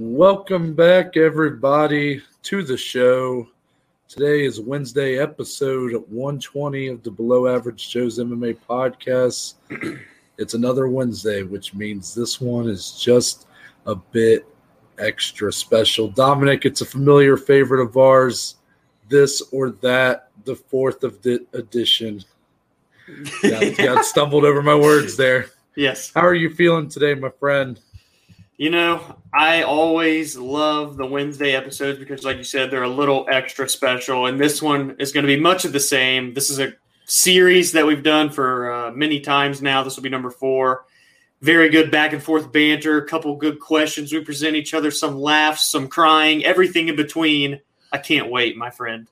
Welcome back, everybody, to the show. Today is Wednesday, episode 120 of the Below Average Joe's MMA podcast. it's another Wednesday, which means this one is just a bit extra special. Dominic, it's a familiar favorite of ours. This or that, the fourth of the edition. Got, got stumbled over my words there. Yes. How are you feeling today, my friend? You know, I always love the Wednesday episodes because, like you said, they're a little extra special. And this one is going to be much of the same. This is a series that we've done for uh, many times now. This will be number four. Very good back and forth banter, a couple good questions. We present each other some laughs, some crying, everything in between. I can't wait, my friend.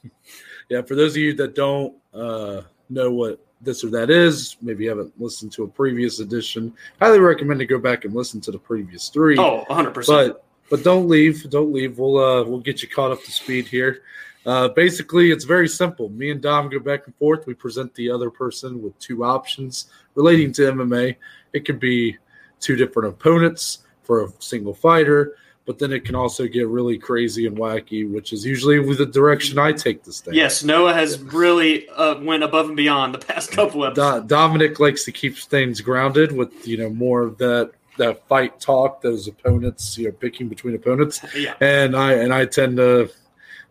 yeah, for those of you that don't uh, know what this or that is. Maybe you haven't listened to a previous edition. Highly recommend to go back and listen to the previous three. Oh, 100%. But but don't leave. Don't leave. We'll uh we'll get you caught up to speed here. Uh, basically, it's very simple. Me and Dom go back and forth. We present the other person with two options relating to MMA. It could be two different opponents for a single fighter but then it can also get really crazy and wacky, which is usually the direction I take this thing. Yes, Noah has really uh, went above and beyond the past couple episodes. Do- Dominic likes to keep things grounded with you know more of that that fight talk, those opponents, you know, picking between opponents. Yeah. And I and I tend to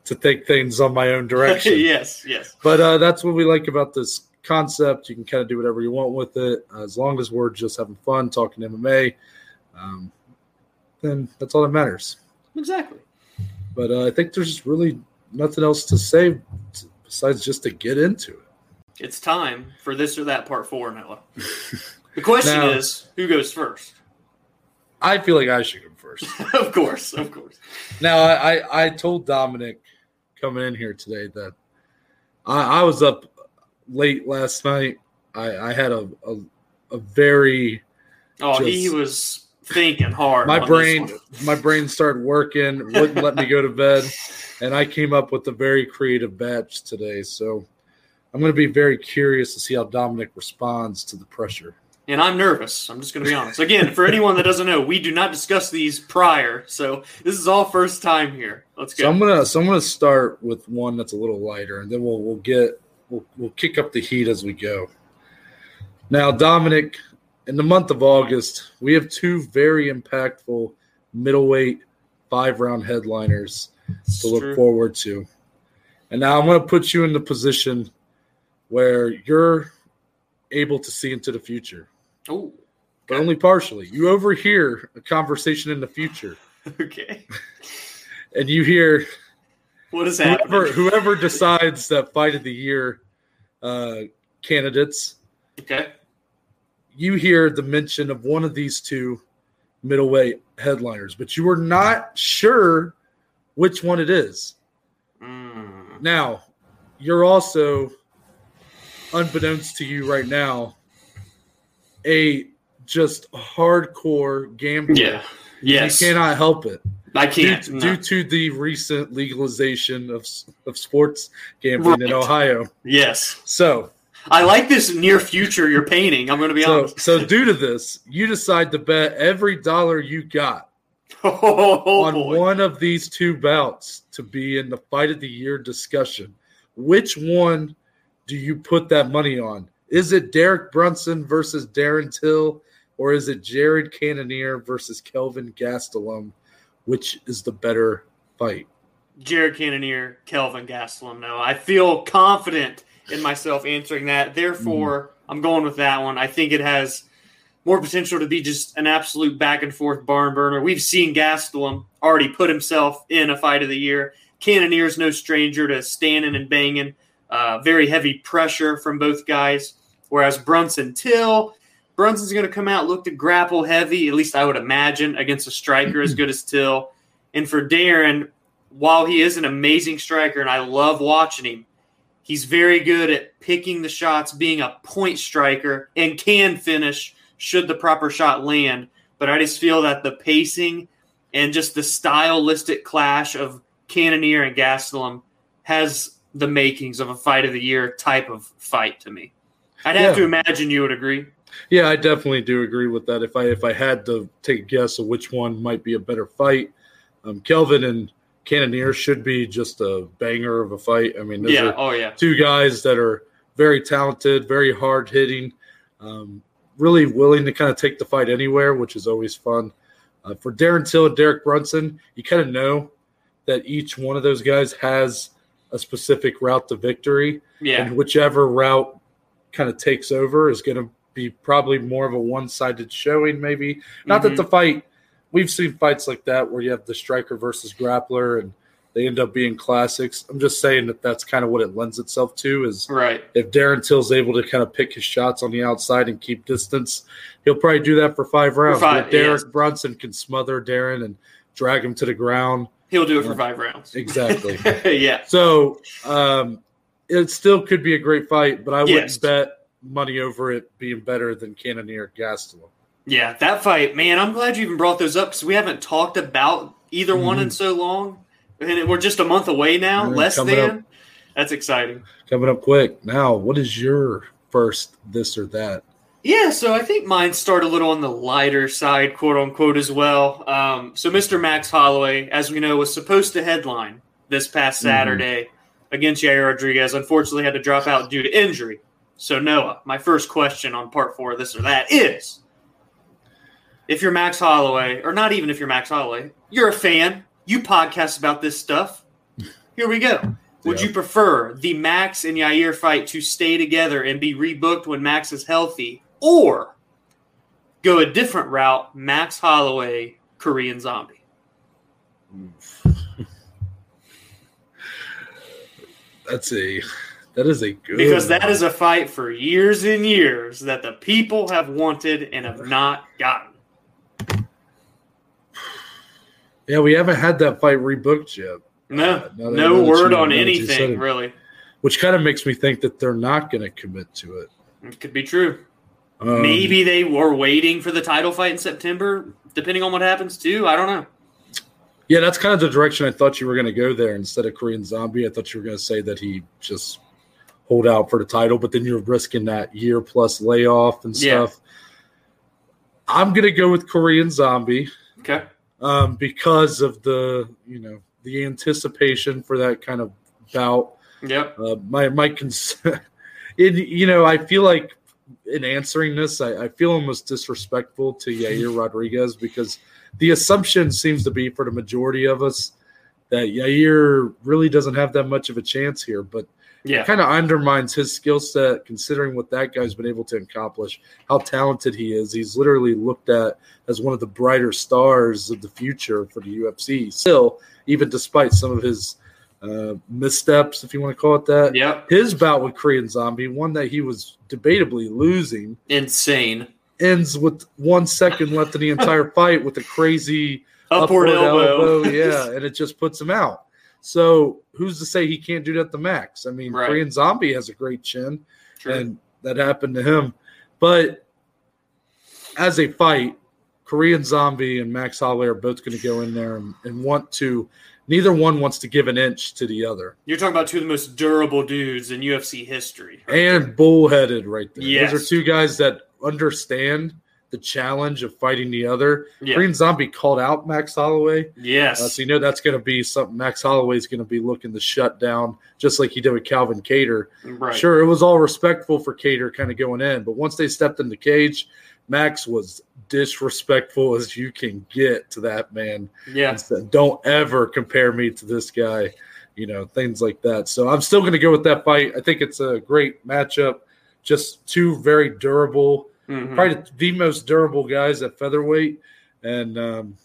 to take things on my own direction. yes, yes. But uh, that's what we like about this concept. You can kind of do whatever you want with it, as long as we're just having fun talking MMA. Um, then that's all that matters. Exactly. But uh, I think there's really nothing else to say besides just to get into it. It's time for this or that part four, Noah. The question now, is, who goes first? I feel like I should go first. of course, of course. Now, I, I, I, told Dominic coming in here today that I, I was up late last night. I, I had a, a, a very oh just, he was thinking hard. My brain, my brain started working, wouldn't let me go to bed, and I came up with a very creative batch today. So I'm going to be very curious to see how Dominic responds to the pressure. And I'm nervous. I'm just going to be honest. Again, for anyone that doesn't know, we do not discuss these prior, so this is all first time here. Let's go. So I'm gonna, so I'm gonna start with one that's a little lighter, and then we'll we'll get we'll we'll kick up the heat as we go. Now, Dominic, in the month of August, we have two very impactful middleweight five round headliners it's to look true. forward to. And now I'm going to put you in the position where you're able to see into the future. Oh, but only partially. You overhear a conversation in the future. Okay. and you hear what is happening? Whoever, whoever decides that fight of the year uh, candidates. Okay you hear the mention of one of these two middleweight headliners, but you are not sure which one it is. Mm. Now, you're also, unbeknownst to you right now, a just hardcore gambler. Yeah. Yes. You cannot help it. I can't. Due, no. due, to the recent legalization of, of sports gambling right. in Ohio. Yes. So I like this near future you're painting. I'm going to be so, honest. So, due to this, you decide to bet every dollar you got oh, on boy. one of these two bouts to be in the fight of the year discussion. Which one do you put that money on? Is it Derek Brunson versus Darren Till, or is it Jared Cannonier versus Kelvin Gastelum? Which is the better fight? Jared Cannonier, Kelvin Gastelum. No, I feel confident in myself answering that. Therefore, mm. I'm going with that one. I think it has more potential to be just an absolute back and forth barn burner. We've seen Gastelum already put himself in a fight of the year. Cannonier's no stranger to standing and banging. Uh, very heavy pressure from both guys. Whereas Brunson Till, Brunson's going to come out, look to grapple heavy, at least I would imagine, against a striker as good as Till. And for Darren, while he is an amazing striker and I love watching him, He's very good at picking the shots, being a point striker, and can finish should the proper shot land. But I just feel that the pacing and just the stylistic clash of Cannonier and Gastelum has the makings of a fight of the year type of fight to me. I'd have yeah. to imagine you would agree. Yeah, I definitely do agree with that. If I if I had to take a guess of which one might be a better fight, um, Kelvin and Cannonier should be just a banger of a fight. I mean, Yeah. Oh yeah. two guys that are very talented, very hard hitting, um, really willing to kind of take the fight anywhere, which is always fun. Uh, for Darren Till and Derek Brunson, you kind of know that each one of those guys has a specific route to victory, Yeah. and whichever route kind of takes over is going to be probably more of a one-sided showing. Maybe not Mhm. that the fight we've seen fights like that where you have the striker versus grappler and they end up being classics. I'm just saying that that's kind of what it lends itself to is Right. if Darren Till's able to kind of pick his shots on the outside and keep distance, he'll probably do that for five rounds. five, But Derek yes. Brunson can smother Darren and drag him to the ground. He'll do it for five rounds. Exactly. yeah. so um, it still could be a great fight, but I wouldn't bet money over it being better than Cannonier Gastelum. Yeah, that fight, man. I'm glad you even brought those up because we haven't talked about either one in so long, and we're just a month away now, Mm-hmm. Less than. up. That's exciting. Coming up quick. Now, what is your first this or that? Yeah, so I think mine start a little on the lighter side, quote unquote, as well. Um, so Mr. Max Holloway, as we know, was supposed to headline this past Mhm. Saturday against Yair Rodriguez. Unfortunately, had to drop out due to injury. So Noah, my first question on part four of this or that is: If you're Max Holloway, or not even if you're Max Holloway, you're a fan. You podcast about this stuff. Here we go. Would Yeah. you prefer the Max and Yair fight to stay together and be rebooked when Max is healthy, or go a different route, Max Holloway, Korean Zombie? That's a that is a good Because that is a fight for years and years that the people have wanted and have not gotten. Yeah. We haven't had that fight rebooked yet, No, Uh, no word on now that you said anything, it. really. which kind of makes me think that they're not going to commit to it. It could be true. Um, Maybe they were waiting for the title fight in September, depending on what happens, too. I don't know. Yeah, that's kind of the direction I thought you were going to go there. Instead of Korean Zombie, I thought you were going to say that he just hold out for the title, but then you're risking that year plus layoff and Yeah. stuff. I'm going to go with Korean Zombie Okay. Um, because of the you know the anticipation for that kind of bout. Yep. Uh, my my concern, in you know I feel like in answering this I, I feel almost disrespectful to Yair Rodriguez because the assumption seems to be for the majority of us that Yair really doesn't have that much of a chance here, but Yeah. kind of undermines his skill set considering what that guy's been able to accomplish, how talented he is. He's literally looked at as one of the brighter stars of the future for the UFC. Still, even despite some of his uh, missteps, if you want to call it that, Yeah. his bout with Korean Zombie, one that he was debatably losing, Insane. ends with one second left in the entire fight with a crazy Upward, elbow. yeah, and it just puts him out. So who's to say he can't do that to Max? I mean, Right. Korean Zombie has a great chin, True. and that happened to him. But as a fight, Korean Zombie and Max Holloway are both going to go in there and, and want to. Neither one wants to give an inch to the other, You're talking about two of the most durable dudes in UFC history. and bullheaded right there. Yes. Those are two guys that understand the challenge of fighting the other. Yeah. Korean Zombie called out Max Holloway. Yes. Uh, so you know that's going to be something Max Holloway's going to be looking to shut down, just like he did with Calvin Kattar. right. Sure, it was all respectful for Kattar kind of going in, but once they stepped in the cage, Max was disrespectful as you can get to that man. Yeah. And said, Don't ever compare me to this guy, you know, things like that. So I'm still going to go with that fight. I think it's a great matchup. Just two very durable, Mhm. probably the most durable guys at featherweight, and um,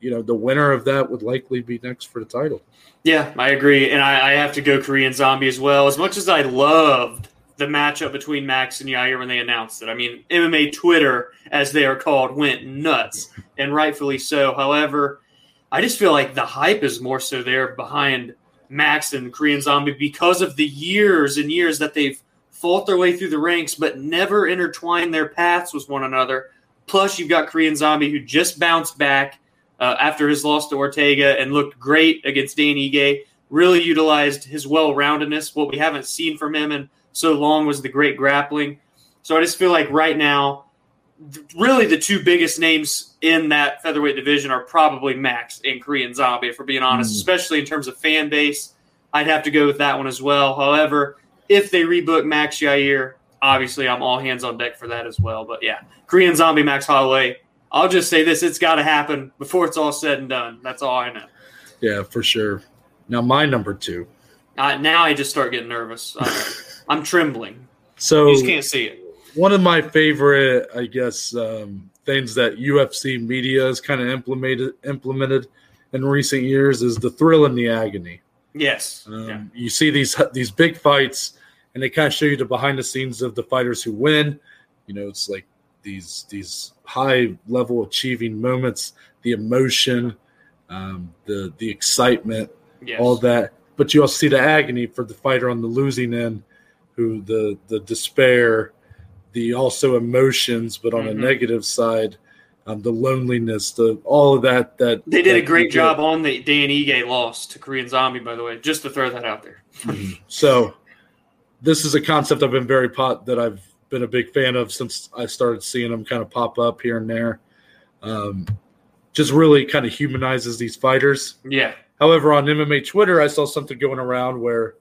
you know the winner of that would likely be next for the title. Yeah, I agree, and I, I have to go Korean Zombie as well. As much as I loved the matchup between Max and Yair when they announced it, I mean, MMA Twitter, as they are called, went nuts, and rightfully so. However, I just feel like the hype is more so there behind Max and Korean Zombie because of the years and years that they've fought their way through the ranks, but never intertwined their paths with one another. Plus, you've got Korean Zombie who just bounced back uh, after his loss to Ortega and looked great against Dan Ige. Really utilized his well roundedness. What we haven't seen from him in so long was the great grappling. So I just feel like right now, really the two biggest names in that featherweight division are probably Max and Korean Zombie, if we're being honest, Mm. especially in terms of fan base. I'd have to go with that one as well. However, if they rebook Max Yair, obviously I'm all hands on deck for that as well. But yeah, Korean Zombie, Max Holloway. I'll just say this: it's got to happen before it's all said and done. That's all I know. Yeah, for sure. Now my number two. Uh, now I just start getting nervous. I'm, I'm trembling. So You just can't see it. one of my favorite, I guess, um, things that UFC media has kind of implemented implemented in recent years is the thrill and the agony. Yes. Um, yeah. You see these these big fights, and they kind of show you the behind the scenes of the fighters who win. You know, it's like these these high level achieving moments, the emotion, um, the the excitement, Yes. all that. But you also see the agony for the fighter on the losing end, who the the despair, the also emotions, but on Mhm. a negative side, um, the loneliness, the all of that. That They did a that you great job on the Dan Ige loss to Korean Zombie, by the way. Just to throw that out there. So this is a concept I've been very pot that I've been a big fan of since I started seeing them kind of pop up here and there. Um, just really kind of humanizes these fighters. Yeah. However, on MMA Twitter, I saw something going around where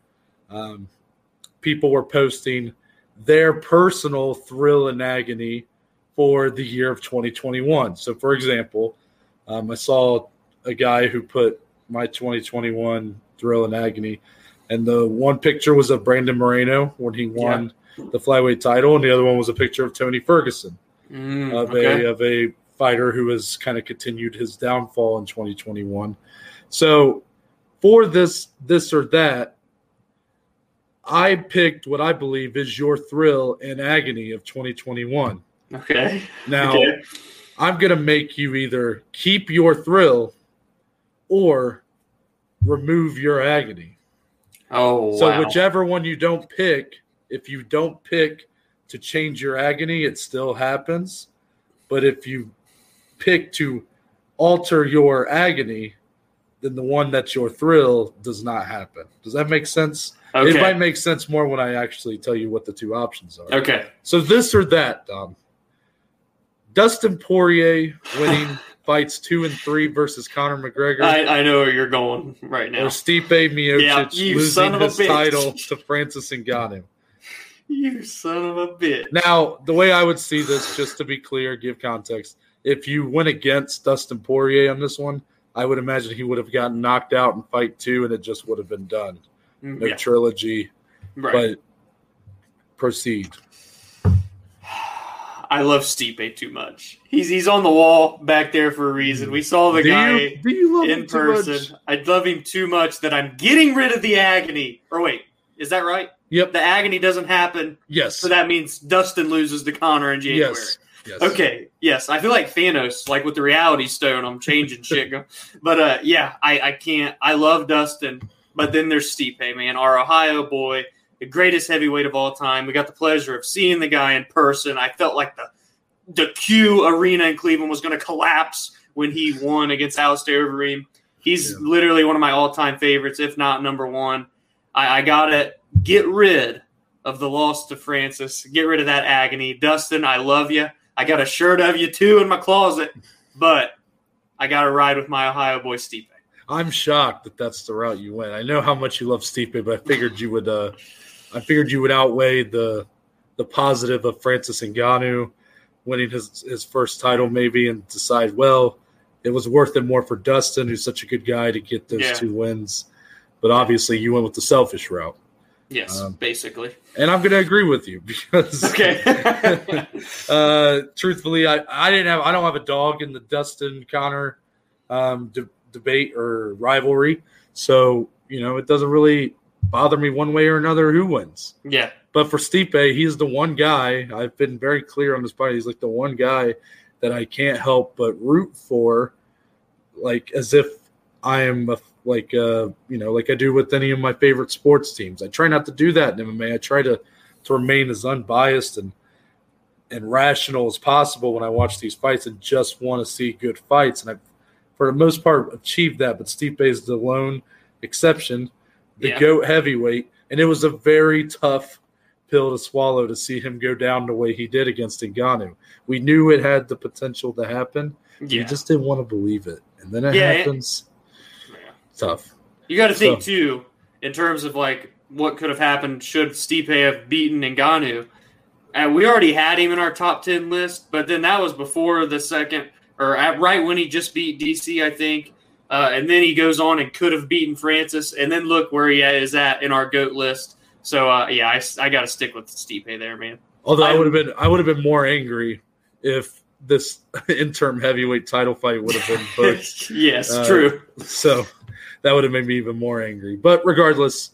um, people were posting their personal thrill and agony for the year of 2021. So, for example, um, I saw a guy who put my 2021 thrill and agony, and the one picture was of Brandon Moreno when he won the flyweight title, and the other one was a picture of Tony Ferguson Mm, of okay. a of a fighter who has kind of continued his downfall in 2021. So for this this or that, I picked what I believe is your thrill and agony of 2021. Okay. Now Okay. I'm gonna make you either keep your thrill or remove your agony. Oh, So wow. whichever one you don't pick, if you don't pick to change your agony, it still happens. But if you pick to alter your agony, then the one that's your thrill does not happen. Does that make sense? It might make sense more when I actually tell you what the two options are. okay. So this or that, Dom. Dustin Poirier winning fights two and three versus Conor McGregor. I, I know where you're going right now. or Stipe Miocic Yeah, losing his bitch. title to Francis Ngannou. You son of a bitch. Now, the way I would see this, just to be clear, give context, if you went against Dustin Poirier on this one, I would imagine he would have gotten knocked out in fight two, and it just would have been done. No Mm, Yeah, trilogy, right. but proceed. I love Stipe too much. He's he's on the wall back there for a reason. We saw the do guy you, do you love in him too much? person. I love him too much that I'm getting rid of the agony. Or wait, is that right? Yep. The agony doesn't happen, Yes. so that means Dustin loses to Conor in January. yes. Yes. Okay, yes, I feel like Thanos, like with the Reality Stone. I'm changing shit, but uh, yeah, I, I can't. I love Dustin, but then there's Stipe, man, our Ohio boy, the greatest heavyweight of all time. We got the pleasure of seeing the guy in person. I felt like the the Q Arena in Cleveland was going to collapse when he won against Alistair Overeem. He's Yeah. literally one of my all time favorites, if not number one. I, I gotta get rid of the loss to Francis. Get rid of that agony, Dustin. I love you. I got a shirt of you too in my closet, but I got to ride with my Ohio boy Stipe. I'm shocked that that's the route you went. I know how much you love Stipe, but I figured you would. Uh, I figured you would outweigh the the positive of Francis Ngannou winning his his first title, maybe, and decide well, it was worth it more for Dustin, who's such a good guy, to get those Yeah. two wins. But obviously, you went with the selfish route, Yes, Um, basically. and I'm going to agree with you because Okay. uh, truthfully, I, I didn't have I don't have a dog in the Dustin Conor um, de- debate or rivalry, so you know it doesn't really bother me one way or another who wins. yeah. But for Stipe, he's the one guy I've been very clear on this part. He's like the one guy that I can't help but root for, like as if I am a, like uh you know like I do with any of my favorite sports teams. I try not to do that in MMA. I try to to remain as unbiased and and rational as possible when I watch these fights and just want to see good fights. And I've for the most part achieved that. But Stipe is the lone exception, the Yeah. goat heavyweight, and it was a very tough pill to swallow to see him go down the way he did against Ngannou. We knew it had the potential to happen. Yeah. We just didn't want to believe it, and then it Yeah, it- happens. Yeah. Tough. You got to think So- too, in terms of like what could have happened should Stipe have beaten Ngannou. Uh, we already had him in our top ten list, but then that was before the second, or at, right when he just beat DC, I think. Uh, and then he goes on and could have beaten Francis, and then look where he is at in our goat list. So uh, yeah, I, I got to stick with Stipe there, man. Although I, I- would have been, I would have been more angry if this interim heavyweight title fight would have been booked. yes, Uh, true. so that would have made me even more angry. But regardless,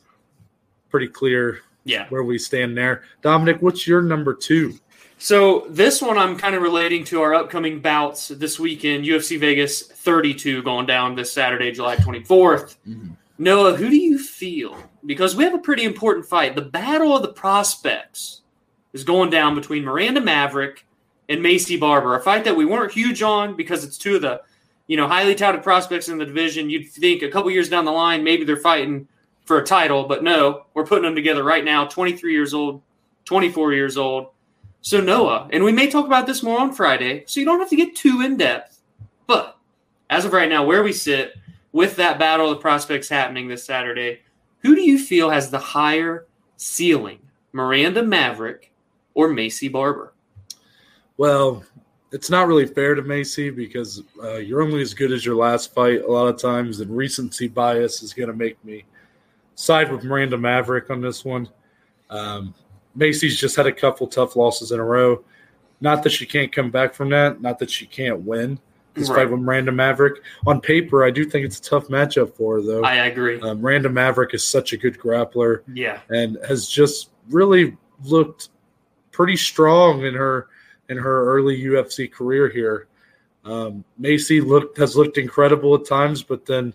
pretty clear Yeah. where we stand there. Dominic, what's your number two? So this one I'm kind of relating to our upcoming bouts this weekend, UFC Vegas 32 going down this Saturday, July 24th. Mm-hmm. Noah, who do you feel? Because we have a pretty important fight. The battle of the prospects is going down between Miranda Maverick and Maycee Barber, a fight that we weren't huge on because it's two of the, you know, highly touted prospects in the division. You'd think a couple years down the line maybe they're fighting for a title, but no, we're putting them together right now. 23 years old, 24 years old. So Noah, and we may talk about this more on Friday, so you don't have to get too in depth. But as of right now, where we sit with that battle of the prospects happening this Saturday, who do you feel has the higher ceiling, Miranda Maverick or Maycee Barber? Well, it's not really fair to Maycee because uh, you're only as good as your last fight a lot of times, and recency bias is going to make me side with Miranda Maverick on this one. Um, Maycee's just had a couple tough losses in a row. Not that she can't come back from that, not that she can't win this Right. fight with Miranda Maverick. On paper, I do think it's a tough matchup for her, though. I agree. Um, Miranda Maverick is such a good grappler yeah. and has just really looked pretty strong in her in her early UFC career here. Um, Maycee looked has looked incredible at times, but then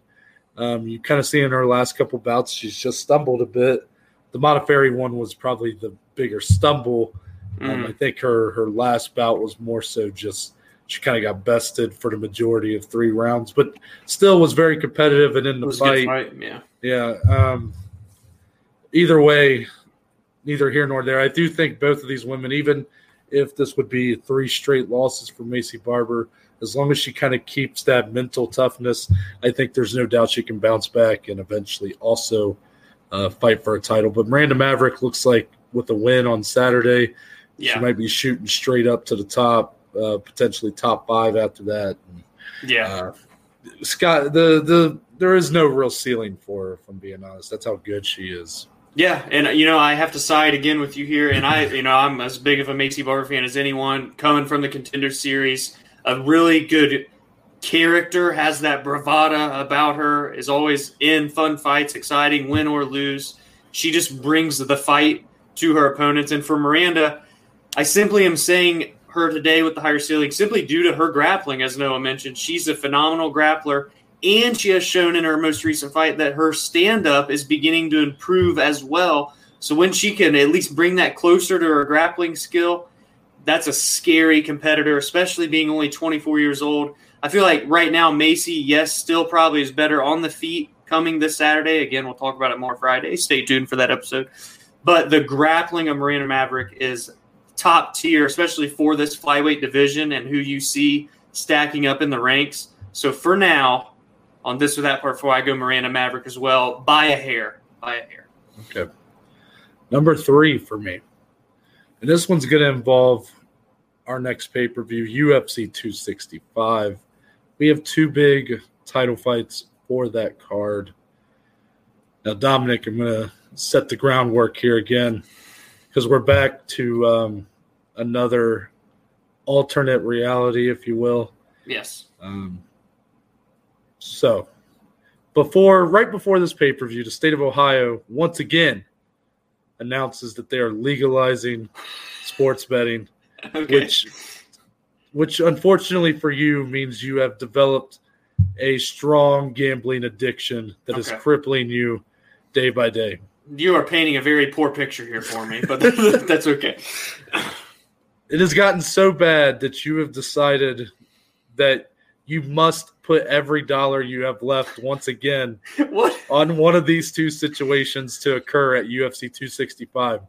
um, you kind of see in her last couple bouts she's just stumbled a bit. The Modafferi one was probably the bigger stumble. Um, Mm. I think her her last bout was more so just she kind of got bested for the majority of three rounds, but still was very competitive and in the was a good fight. fight. Yeah. Yeah. Um, either way, neither here nor there. I do think both of these women, even if this would be three straight losses for Maycee Barber, as long as she kind of keeps that mental toughness, I think there's no doubt she can bounce back and eventually also uh, fight for a title. But Miranda Maverick looks like with a win on Saturday, she might be shooting straight up to the top, uh, potentially top five after that. Yeah. Uh, Scott, the the there is no real ceiling for her. If I'm being honest, that's how good she is. Yeah, and you know I have to side again with you here, and I, you know, I'm as big of a Maycee Barber fan as anyone. Coming from the Contender Series, a really good character, has that bravada about her, is always in fun fights, exciting, win or lose. She just brings the fight to her opponents, and for Miranda, I simply am saying her today with the higher ceiling simply due to her grappling, as Noah mentioned. She's a phenomenal grappler. And she has shown in her most recent fight that her stand up is beginning to improve as well. So when she can at least bring that closer to her grappling skill, that's a scary competitor, especially being only 24 years old. I feel like right now, Maycee, yes, still probably is better on the feet coming this Saturday. Again, we'll talk about it more Friday. Stay tuned for that episode. But the grappling of Miranda Maverick is top tier, especially for this flyweight division and who you see stacking up in the ranks. So for now, on this or that part, before I go Miranda Maverick as well, by a hair, by a hair. Okay. Number three for me, and this one's going to involve our next pay per view, UFC 265. We have two big title fights for that card. Now, Dominic, I'm going to set the groundwork here again because we're back to um, another alternate reality, if you will. Yes. Um, so, before right before this pay per view, the state of Ohio once again announces that they are legalizing sports betting, Okay. which which unfortunately for you means you have developed a strong gambling addiction that is Okay. crippling you day by day. You are painting a very poor picture here for me, but that's okay. It has gotten so bad that you have decided that you must put every dollar you have left once again on one of these two situations to occur at UFC 265.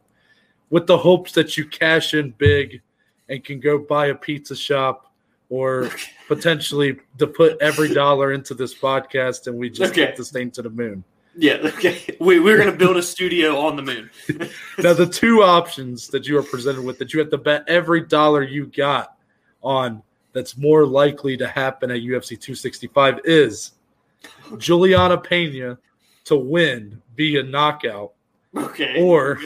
with the hopes that you cash in big and can go buy a pizza shop or potentially to put every dollar into this podcast and we just Okay. get this thing to the moon. Yeah, okay. We, we're going to build a studio on the moon. Now, the two options that you are presented with that you have to bet every dollar you got on that's more likely to happen at UFC 265 is Julianna Peña to win via knockout Okay. or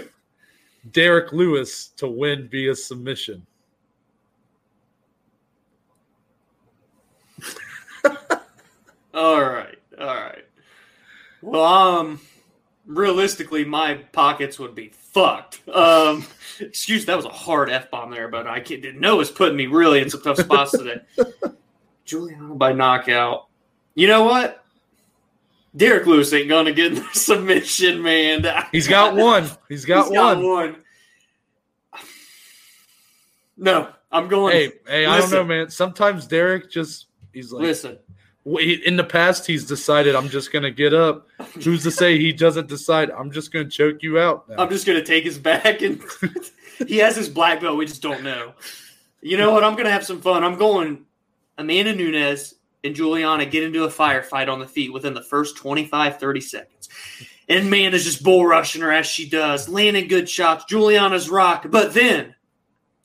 Derrick Lewis to win via submission. All right. All right. Well, um, realistically, my pockets would be fucked. Um, excuse, that was a hard f bomb there, but I can't, didn't know it was putting me really in some tough spots today. Juliano by knockout. You know what? Derrick Lewis ain't gonna get the submission, man. He's got one. He's got He's one. one. No, I'm going. Hey, hey, I don't know, man. Sometimes Derrick just he's like listen, Wait, in the past he's decided I'm just gonna get up. Who's to say he doesn't decide I'm just gonna choke you out now? I'm just gonna take his back and he has his black belt. We just don't know. You know what? I'm gonna have some fun. I'm going. Amanda Nunes and Julianna get into a firefight on the feet within the first 25, 30 seconds. And man is just bull rushing her as she does, landing good shots. Julianna's rock but then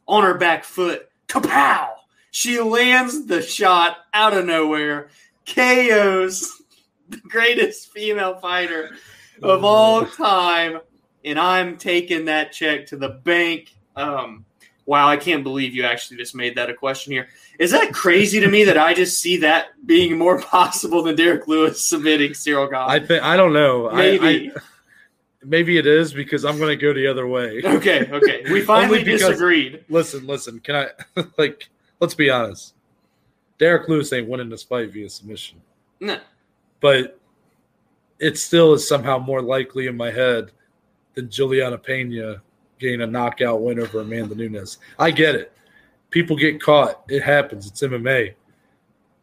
on her back foot, kapow! She lands the shot out of nowhere, KOs the greatest female fighter of all time, and I'm taking that check to the bank. Um, wow, I can't believe you actually just made that a question here. Is that crazy to me that I just see that being more possible than Derrick Lewis submitting Ciryl Gane? I think I don't know. Maybe. I, maybe it is because I'm gonna go the other way. okay, okay. We finally because- disagreed. listen, listen. Can I like? Let's be honest. Derrick Lewis ain't winning this fight via submission, No. but it still is somehow more likely in my head than Julianna Peña getting a knockout win over Amanda Nunes. I get it. People get caught. It happens. It's MMA.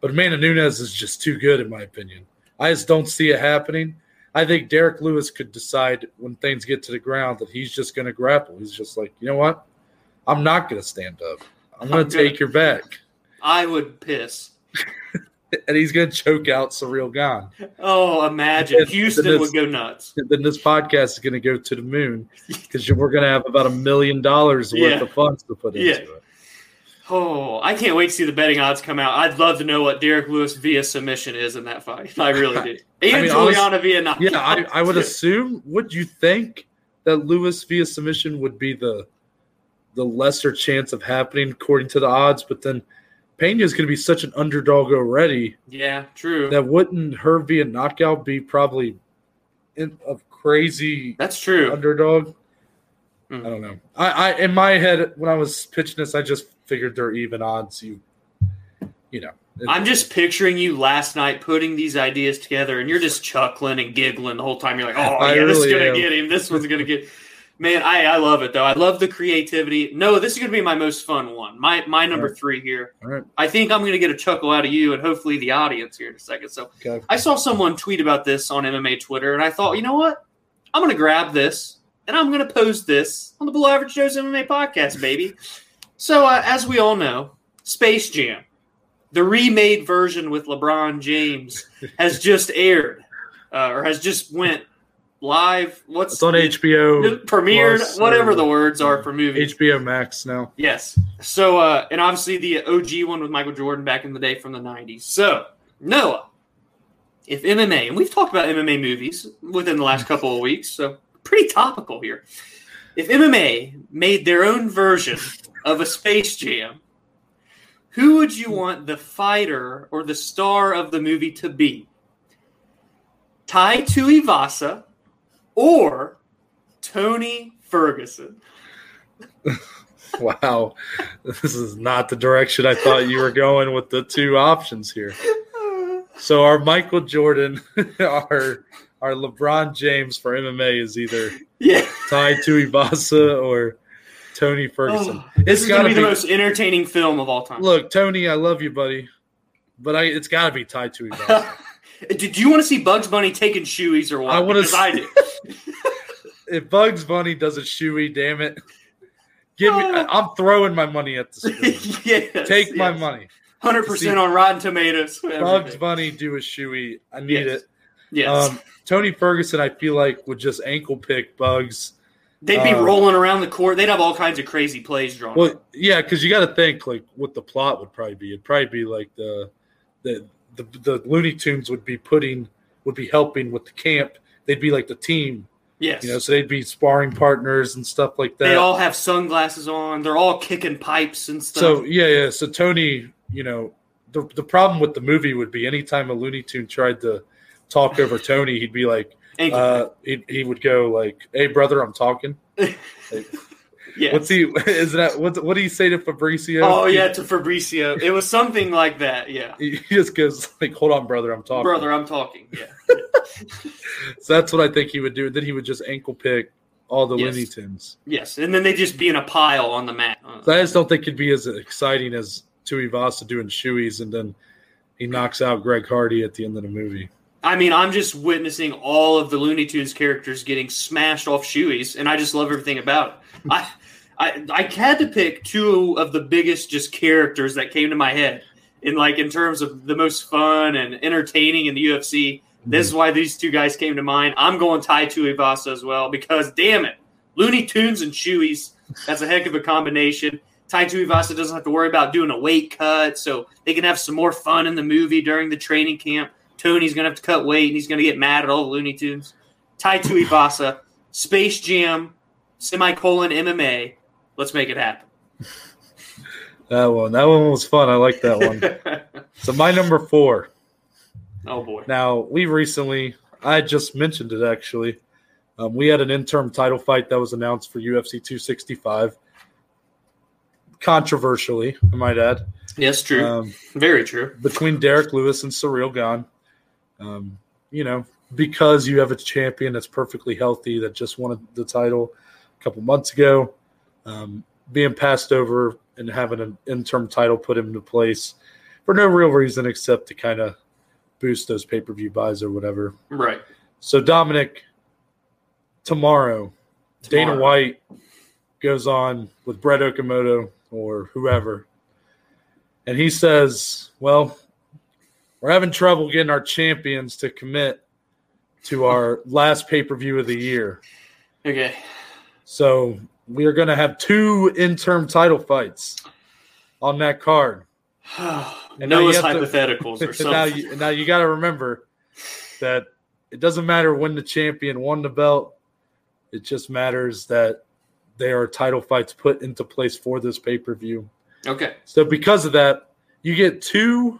But Amanda Nunes is just too good, in my opinion. I just don't see it happening. I think Derrick Lewis could decide when things get to the ground that he's just going to grapple. He's just like, you know what? I'm not going to stand up. I'm going gonna- take your back. I would piss. And he's going to choke out Ciryl Gane. Oh, imagine. Then- Houston then would go nuts. Then this podcast is going to go to the moon because we're going to have about a million dollars worth Yeah. of funds to put into Yeah. it. Oh, I can't wait to see the betting odds come out. I'd love to know what Derrick Lewis via submission is in that fight. I really do. And mean, Julianna via knockout. Yeah, I, I would assume. Would you think that Lewis via submission would be the the lesser chance of happening according to the odds? But then Peña is going to be such an underdog already Yeah, true. that wouldn't her via knockout be probably in, a crazy That's true. underdog? Mhm. I don't know. I, I in my head when I was pitching this, I just figured they're even odds. You, you know. I'm just picturing you last night putting these ideas together, and you're just chuckling and giggling the whole time. You're like, "Oh yeah, this is gonna am. get him. This one's gonna get." Man, I, I love it though. I love the creativity. No, this is gonna be my most fun one. My my number Alright. three here. Right. I think I'm gonna get a chuckle out of you and hopefully the audience here in a second. So Okay. I saw someone tweet about this on MMA Twitter, and I thought, you know what? I'm going to grab this and I'm going to post this on the Below Average Joe's MMA podcast, baby. So, uh, as we all know, Space Jam, the remade version with LeBron James, has just aired uh, or has just went live. What's It's on HBO. Premiered, Plus, whatever or- the words are for movies. HBO Max now. Yes. So, uh, and obviously the OG one with Michael Jordan back in the day from the 90s. So, Noah, if MMA, and we've talked about MMA movies within the last couple of weeks, so pretty topical here. If MMA made their own version of a Space Jam, who would you want the fighter or the star of the movie to be? Tai Tuivasa or Tony Ferguson? Wow, this is not the direction I thought you were going with the two options here. So our Michael Jordan, our our LeBron James for MMA is either Yeah. to Tuivasa or Tony Ferguson. Oh, this It's is going gotta to be the most entertaining film of all time. Look, Tony, I love you, buddy, but I it's got to be tied to Tuivasa. Did you want to see Bugs Bunny taking shoeies or what? I Because I see- did. if Bugs Bunny does a shoey, damn it, Give me. I'm throwing my money at the screen. yes, Take my money. Hundred percent on Rotten Tomatoes. Bugs. Bunny do a shoey. I need Yes. it. Yes, Um, Tony Ferguson, I feel like would just ankle pick Bugs. they'd be uh, rolling around the court. They'd have all kinds of crazy plays drawn. up. Well, yeah, because you got to think like what the plot would probably be. It'd probably be like the the the the Looney Tunes would be putting would be helping with the camp. They'd be like the team, yes, you know. So they'd be sparring partners and stuff like that. they all have sunglasses on. They're all kicking pipes and stuff. So yeah, yeah. So Tony, you know, the the problem with the movie would be anytime a Looney Tune tried to talk over Tony, he'd be like, uh, he he would go like, "Hey, brother, I'm talking." pick. yes. What's he? Is that what? What do you say to Fabricio? Oh yeah, to Fabricio. It was something like that. Yeah, He, just goes like, "Hold on, brother, I'm talking." brother, I'm talking. Yeah, So that's what I think he would do. Then he would just ankle pick all the Yes. Tunes. yes, and then they just be in a pile on the mat. So I just don't think it'd be as exciting as Tuivasa doing shoeys, and then he knocks out Greg Hardy at the end of the movie. I mean, I'm just witnessing all of the Looney Tunes characters getting smashed off shoeies, and I just love everything about it. I, I, I had to pick two of the biggest just characters that came to my head in like in terms of the most fun and entertaining in the UFC. This is mm-hmm. why these two guys came to mind. I'm going Tai Tuivasa as well because damn it, Looney Tunes and shoeies. That's a heck of a combination. Tai Tuivasa doesn't have to worry about doing a weight cut, so they can have some more fun in the movie during the training camp. Tony's gonna have to cut weight, and he's gonna get mad at all the Looney Tunes. Tai Tuivasa, Space Jam, semicolon MMA. Let's make it happen. That one, that one was fun. I like that one. so my number four. oh boy. Now we recently, I just mentioned it actually. Um, we had an interim title fight that was announced for UFC 265. Controversially, I might add, Yes, true. um, Very true. between Derrick Lewis and Ciryl Gane. Um, you know, because you have a champion that's perfectly healthy that just won the title a couple months ago, um, being passed over and having an interim title put into place for no real reason except to kind of boost those pay per view buys or whatever. Right. So Dominic, tomorrow, Dana White goes on with Brett Okamoto or whoever, and he says, "Well, we're having trouble getting our champions to commit to our last pay per view of the year, Okay. so we are going to have two interim title fights on that card." And now Noah's have to- hypotheticals or And now you, now you got to remember that it doesn't matter when the champion won the belt. It just matters that there are title fights put into place for this pay per view. okay. So because of that, you get two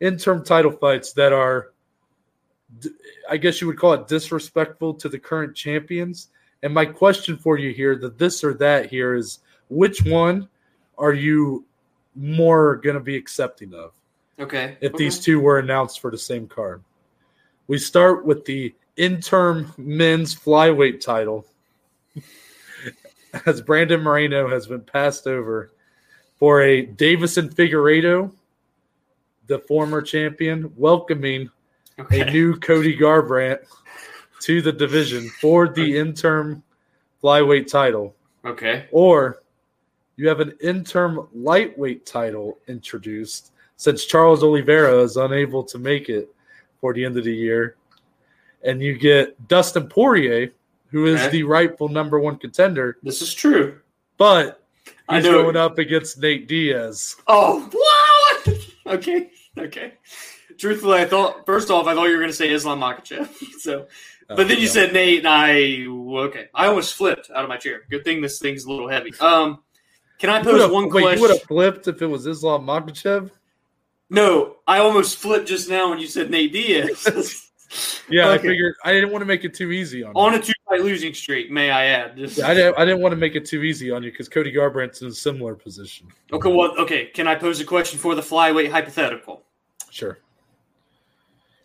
interim title fights that are, I guess you would call it disrespectful to the current champions. And my question for you here, the this or that here is, which one are you more going to be accepting of? Okay. if okay. these two were announced for the same card. We start with the interim men's flyweight title, as Brandon Moreno has been passed over for a Deiveson Figueiredo, the former champion, welcoming okay. a new Cody Garbrandt to the division for the interim flyweight title. okay. Or you have an interim lightweight title introduced since Charles Oliveira is unable to make it for the end of the year. And you get Dustin Poirier, who is Okay. the rightful number one contender, This is true. but I he's know- going up against Nate Diaz. Oh, wow. okay. Okay. Truthfully, I thought first off, I thought you were going to say Islam Makhachev. So, but then you said Nate, and I okay. I almost flipped out of my chair. Good thing this thing's a little heavy. Um, can I pose one wait, you would have flipped if it was Islam Makhachev? No, I almost flipped just now when you said Nate Diaz. Yeah, I figured I didn't want to make it too easy on you. On a two-fight losing streak, may I add? Just, Yeah, I didn't, I didn't want to make it too easy on you because Cody Garbrandt's in a similar position. okay, well, okay. Can I pose a question for the flyweight hypothetical? Sure.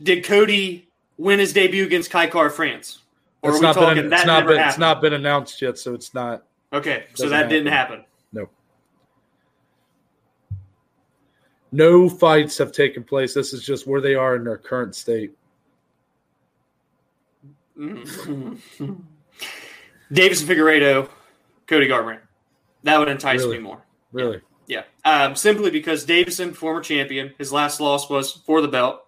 Did Cody win his debut against Kai Kara-France? Or It's are we not, talking been, that it's, not been, it's not been announced yet, so it's not. Okay, so that didn't happen. Nope. No fights have taken place. This is just where they are in their current state. Deiveson Figueiredo, Cody Garbrandt. That would entice Really? me more. Really? Yeah. Um, simply because Deiveson, former champion, his last loss was for the belt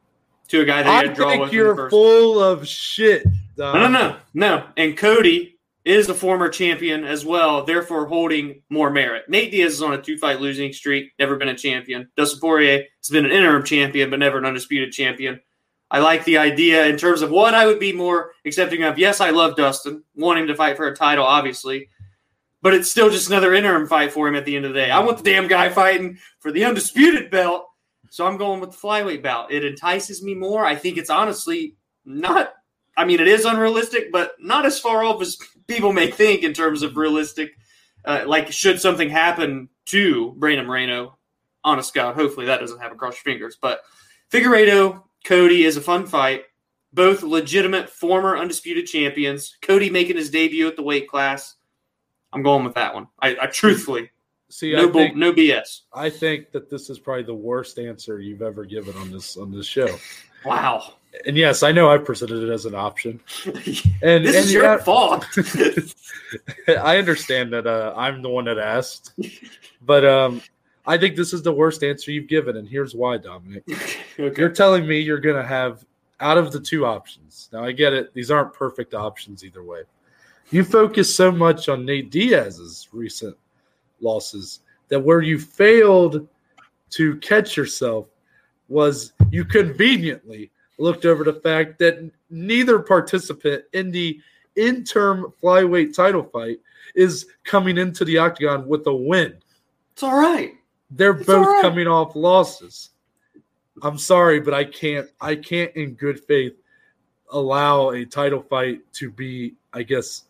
to a guy that he I had draw with think in the you're full of shit. Dom. No, no, no, no. And Cody is a former champion as well, therefore holding more merit. Nate Diaz is on a two fight losing streak, never been a champion. Dustin Poirier has been an interim champion, but never an undisputed champion. I like the idea in terms of what I would be more accepting of. Yes, I love Dustin, want him to fight for a title, obviously, but it's still just another interim fight for him at the end of the day. I want the damn guy fighting for the undisputed belt, so I'm going with the flyweight belt. It entices me more. I think it's honestly not I mean, it is unrealistic, but not as far off as people may think in terms of realistic. Uh, like, should something happen to Brandon Moreno on a scout, hopefully that doesn't happen. Cross your fingers. But Figueiredo, Cody is a fun fight. Both legitimate former undisputed champions. Cody making his debut at the weight class. I'm going with that one. I, I truthfully, See, no, I think, no BS. I think that this is probably the worst answer you've ever given on this on this show. Wow, And yes, I know I presented it as an option. And, this and is your yeah, fault. I understand that uh, I'm the one that asked, but um, I think this is the worst answer you've given, and here's why, Dominic. okay. You're telling me you're going to have out of the two options. Now I get it; these aren't perfect options either way. You focus so much on Nate Diaz's recent losses that where you failed to catch yourself was you conveniently looked over the fact that neither participant in the interim flyweight title fight is coming into the octagon with a win. It's all right. They're It's both all right. coming off losses. I'm sorry, but I can't I can't in good faith allow a title fight to be, I guess,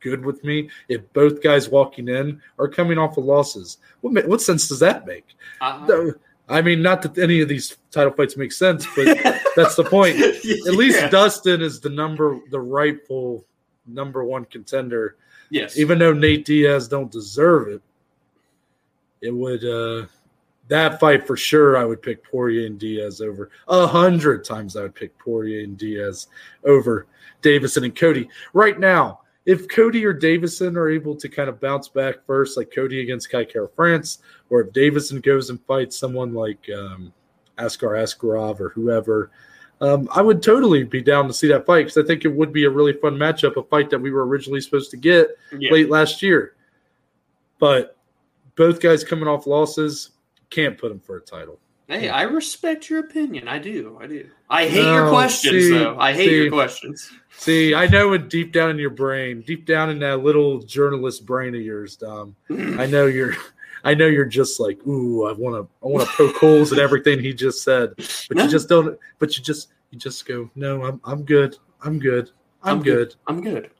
good with me if both guys walking in are coming off of losses. What what sense does that make? Uh, No, I mean, not that any of these title fights make sense, but that's the point. At least Yeah. Dustin is the number, the rightful number one contender. yes. Even though Nate Diaz don't deserve it, it would uh that fight for sure. I would pick Poirier and Diaz over a hundred times. I would pick Poirier and Diaz over Deiveson and Cody right now. If Cody or Deiveson are able to kind of bounce back first, like Cody against Kai Kara France, or if Deiveson goes and fights someone like um, Askar Askarov or whoever, um, I would totally be down to see that fight because I think it would be a really fun matchup, a fight that we were originally supposed to get Yeah. late last year. But both guys coming off losses, can't put them for a title. Hey, I respect your opinion. I do. I do. I hate your questions, see- though. I hate see. your questions. See, I know it deep down in your brain, deep down in that little journalist brain of yours, Dom. Mm. I know you're I know you're just like, ooh, I wanna I wanna poke holes in everything he just said. But No. you just don't but you just you just go, No, I'm I'm good. I'm good. I'm, I'm good. I'm good.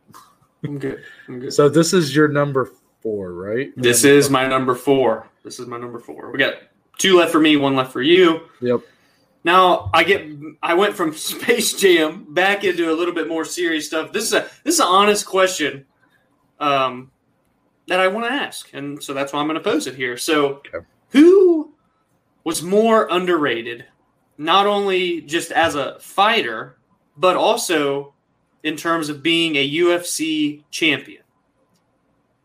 I'm good. I'm good. So this is your number four, right? this is my number four. This is my number four. We got two left for me, one left for you. Yep. Now I get I went from Space Jam back into a little bit more serious stuff. This is a this is an honest question um, that I want to ask, and so that's why I'm going to pose it here. So, Okay. who was more underrated, not only just as a fighter, but also in terms of being a UFC champion?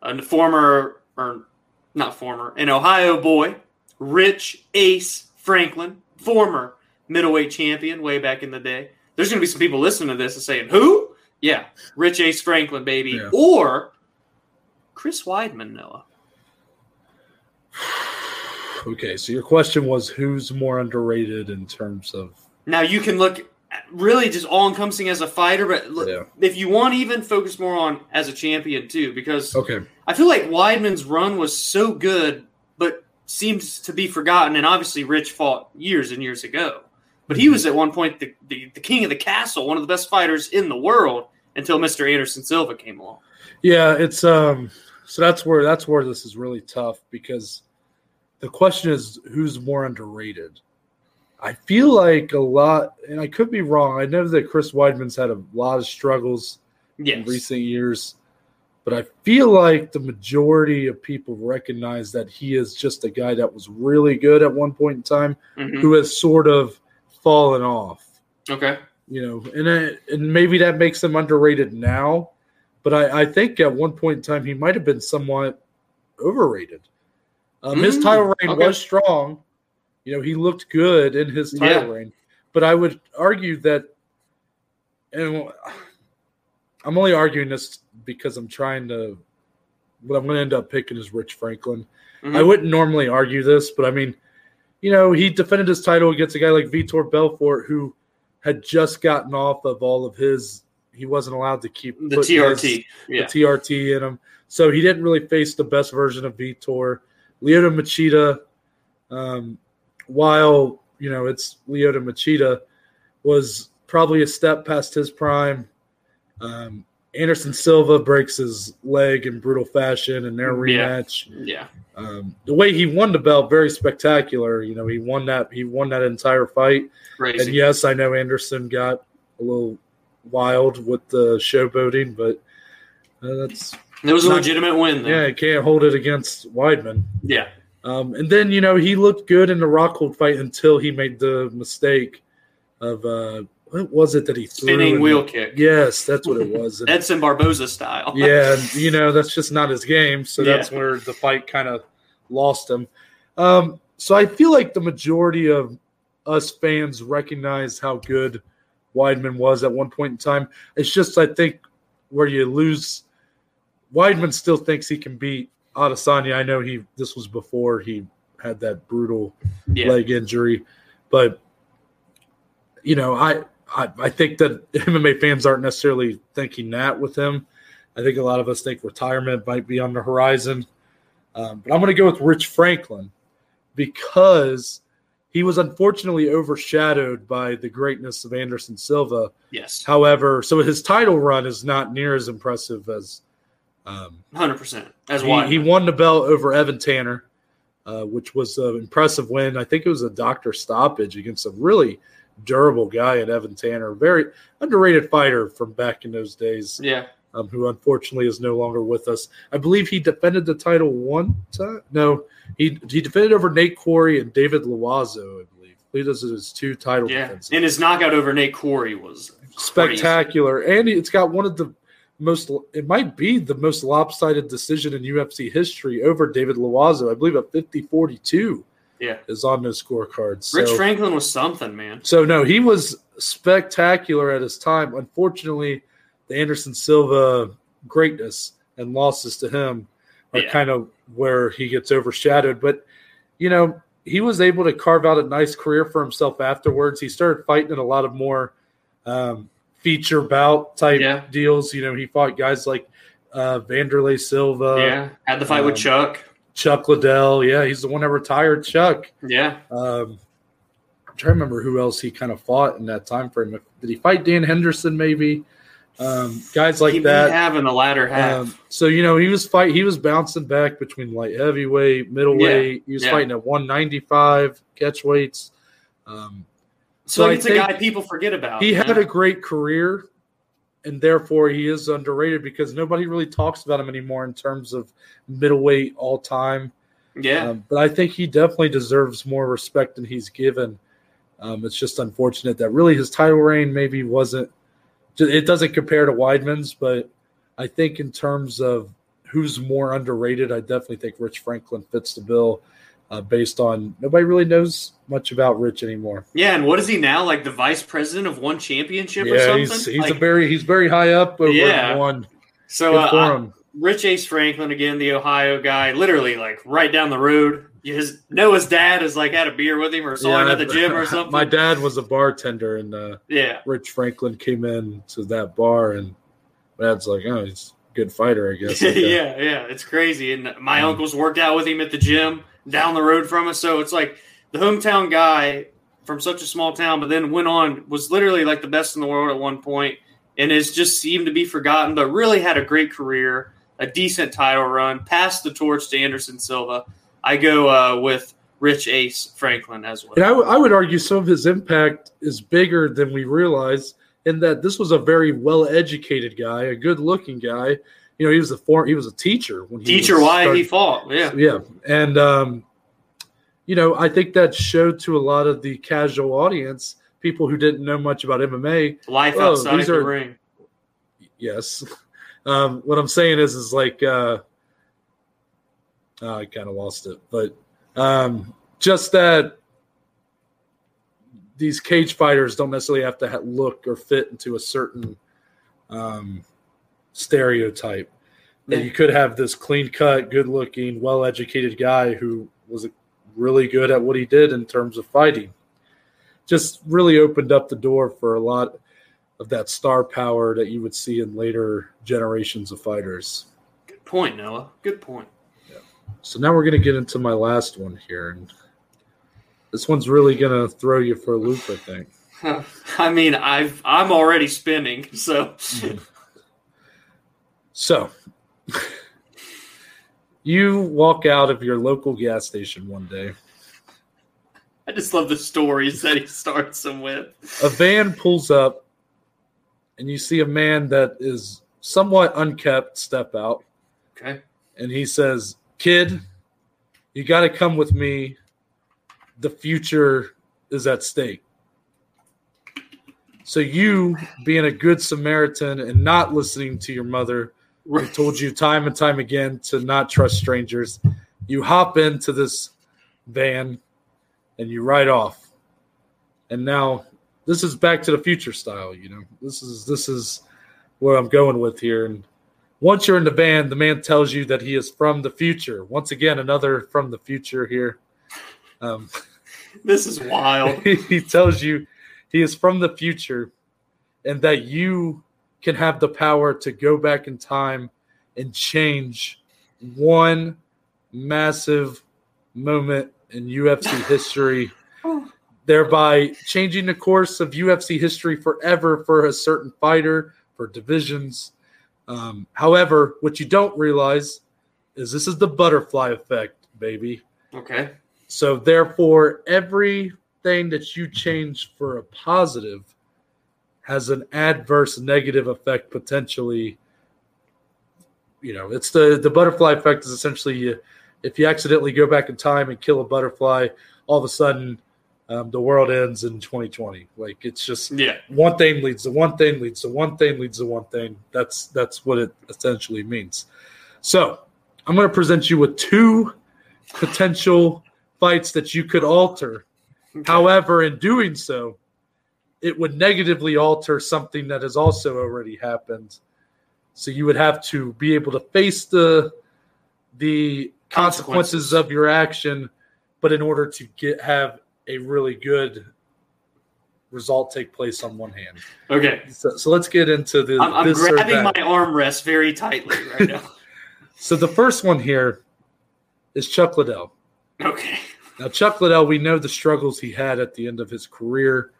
A former, or not former, an Ohio boy, Rich Ace Franklin, former middleweight champion way back in the day. There's going to be some people listening to this and saying, "Who?" Yeah, Rich Ace Franklin, baby, Yeah. or Chris Weidman, Noah. Okay, so your question was who's more underrated in terms of Now you can look really just all encompassing as a fighter, but look, Yeah. if you want, even focus more on as a champion too, because Okay. I feel like Weidman's run was so good, but seems to be forgotten. And obviously, Rich fought years and years ago, but he Mhm. was at one point the, the, the king of the castle, one of the best fighters in the world until Mr. Anderson Silva came along. Yeah, it's um so that's where that's where this is really tough because the question is who's more underrated. I feel like a lot and I could be wrong. I know that Chris Weidman's had a lot of struggles in recent years, but I feel like the majority of people recognize that he is just a guy that was really good at one point in time Mhm. who has sort of fallen off Okay. you know, and I, and maybe that makes him underrated now, but I, I think at one point in time he might have been somewhat overrated. Um, his Mm, title reign okay. was strong. You know, he looked good in his title Yeah. reign, but I would argue that, and I'm only arguing this because I'm trying to. What I'm going to end up picking is Rich Franklin. Mhm. I wouldn't normally argue this, but I mean, you know, he defended his title against a guy like Vitor Belfort, who had just gotten off of all of his. He wasn't allowed to keep the putting his- TRT. Yeah. the TRT in him. So he didn't really face the best version of Vitor. Lyoto Machida, um, while you know it's Lyoto Machida, was probably a step past his prime. Um, Anderson Silva breaks his leg in brutal fashion in their Yeah. rematch. yeah. Um, the way he won the belt, very spectacular. You know, he won that. He won that entire fight. Crazy. And yes, I know Anderson got a little wild with the showboating, but uh, that's it was a legitimate win, though. yeah, you can't hold it against Weidman. Yeah. Um, and then you know he looked good in the Rockhold fight until he made the mistake of uh, what was it that he threw? Spinning wheel the- kick. Yes, that's what it was. And- Edson Barboza style. yeah, you know that's just not his game. So that's Yeah. where the fight kind of lost him. Um, so I feel like the majority of us fans recognize how good Weidman was at one point in time. It's just I think where you lose, Weidman still thinks he can beat Adesanya. I know he this was before he had that brutal yeah. leg injury, but you know, I, I I think that MMA fans aren't necessarily thinking that with him. I think a lot of us think retirement might be on the horizon. Um, but I'm going to go with Rich Franklin because he was unfortunately overshadowed by the greatness of Anderson Silva. Yes. However, so his title run is not near as impressive as um, Hundred percent. As he, he won the belt over Evan Tanner, uh, which was an impressive win. I think it was a doctor stoppage against a really durable guy at Evan Tanner, very underrated fighter from back in those days, Yeah. um, who unfortunately is no longer with us. I believe he defended the title one time. No, he he defended over Nate Quarry and David Loiseau, I believe. I believe those are his two title Yeah. defenses And his knockout over Nate Quarry was crazy. spectacular, and it's got one of the most. It might be the most lopsided decision in UFC history over David Loiseau. I believe a 50-42 Yeah. is on those scorecards. So, Rich Franklin was something, man. so no, he was spectacular at his time. Unfortunately, the Anderson Silva greatness and losses to him are Yeah. kind of where he gets overshadowed. But you know, he was able to carve out a nice career for himself afterwards. He started fighting in a lot of more um, feature bout type Yeah. deals. You know, he fought guys like uh, Vanderlei Silva, yeah. Had the fight um, with Chuck. Chuck Liddell. Yeah, he's the one that retired Chuck. Yeah. Um, I'm trying to remember who else he kind of fought in that time frame. Did he fight Dan Henderson? Maybe um, guys like he that. in the latter half. Um, so you know he was fight. He was bouncing back between light heavyweight, middleweight. he was yeah. fighting at 195 catch weights. Um, so it's a guy people forget about. he man. had a great career, and therefore he is underrated because nobody really talks about him anymore in terms of middleweight all time. yeah. Um, but I think he definitely deserves more respect than he's given. Um, it's just unfortunate that really his title reign maybe wasn't. It doesn't compare to Weidman's, but I think in terms of who's more underrated, I definitely think Rich Franklin fits the bill. Uh, based on nobody really knows much about Rich anymore. yeah. And what is he now? Like the vice president of one championship or Yeah, something? he's he's Like, a very he's very high up over Yeah. one. so uh, I- Rich Ace Franklin again, the Ohio guy, literally like right down the road. His Noah's dad is like had a beer with him or saw him at the gym or something. My dad was a bartender, and uh, yeah, Rich Franklin came in to that bar, and my dad's like, "Oh, he's a good fighter, I guess." Uh, yeah, yeah. It's crazy. And my Um, uncle's worked out with him at the gym down the road from us. So it's like the hometown guy from such a small town, but then went on, was literally like the best in the world at one point and has just seemed to be forgotten, but really had a great career, a decent title run, passed the torch to Anderson Silva. I go uh, with Rich Ace Franklin as well. And I, w- I would argue some of his impact is bigger than we realize, in that this was a very well-educated guy, a good-looking guy. You know, he was a form, he was a teacher when he Teacher, why he fought. Yeah. yeah, and um, you know, I think that showed to a lot of the casual audience, people who didn't know much about MMA. Life Oh, outside these the are- ring. Yes, um, what I'm saying is, is like uh, Uh, I kind of lost it, but um, just that these cage fighters don't necessarily have to look or fit into a certain um, stereotype. That Yeah. you could have this clean cut, good looking, well educated guy who was really good at what he did in terms of fighting. Just really opened up the door for a lot of that star power that you would see in later generations of fighters. Good point, Noah. Good point. So now we're going to get into my last one here. And this one's really going to throw you for a loop, I think. I mean, I've I'm already spinning, so mm-hmm. So you walk out of your local gas station one day. I just love the stories that he starts them with. A van pulls up, and you see a man that is somewhat unkept step out. Okay. and he says, "Kid, you got to come with me. The future is at stake." So you, being a good Samaritan and not listening to your mother, who told you time and time again to not trust strangers, you hop into this van and you ride off. And now this is back to the future style, you know. This is this is where I'm going with here and once you're in the van, the man tells you that he is from the future. Once again, another from the future here. Um, This is wild. he tells you he is from the future and that you can have the power to go back in time and change one massive moment in UFC history, thereby changing the course of UFC history forever for a certain fighter, for divisions. Um, however, what you don't realize is this is the butterfly effect, baby. Okay. So therefore, everything that you change for a positive has an adverse negative effect potentially. You know, it's the the butterfly effect is essentially you, if you accidentally go back in time and kill a butterfly, all of a sudden um, the world ends in 2020. Like it's just Yeah. one thing leads to one thing leads to one thing leads to one thing. That's that's what it essentially means. So I'm going to present you with two potential fights that you could alter. Okay. However, in doing so, it would negatively alter something that has also already happened. So you would have to be able to face the the consequences, Consequences. of your action, but in order to get have a really good result take place on one hand. Okay. So, so let's get into the. I'm, I'm grabbing my armrest very tightly right now. So the first one here is Chuck Liddell. okay. Now, Chuck Liddell, we know the struggles he had at the end of his career.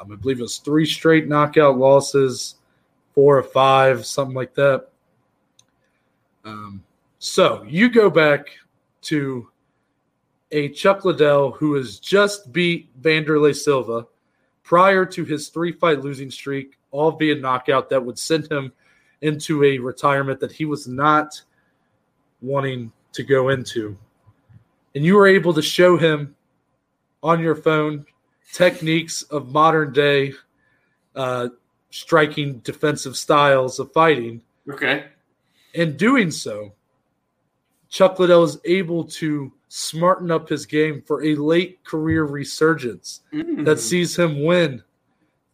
Um, I believe it was three straight knockout losses, four or five, something like that. Um, so you go back to a Chuck Liddell who has just beat Vanderlei Silva prior to his three fight losing streak, all via knockout that would send him into a retirement that he was not wanting to go into and you were able to show him on your phone techniques of modern day uh, striking defensive styles of fighting. Okay. In doing so, Chuck Liddell is able to smarten up his game for a late career resurgence Mm. that sees him win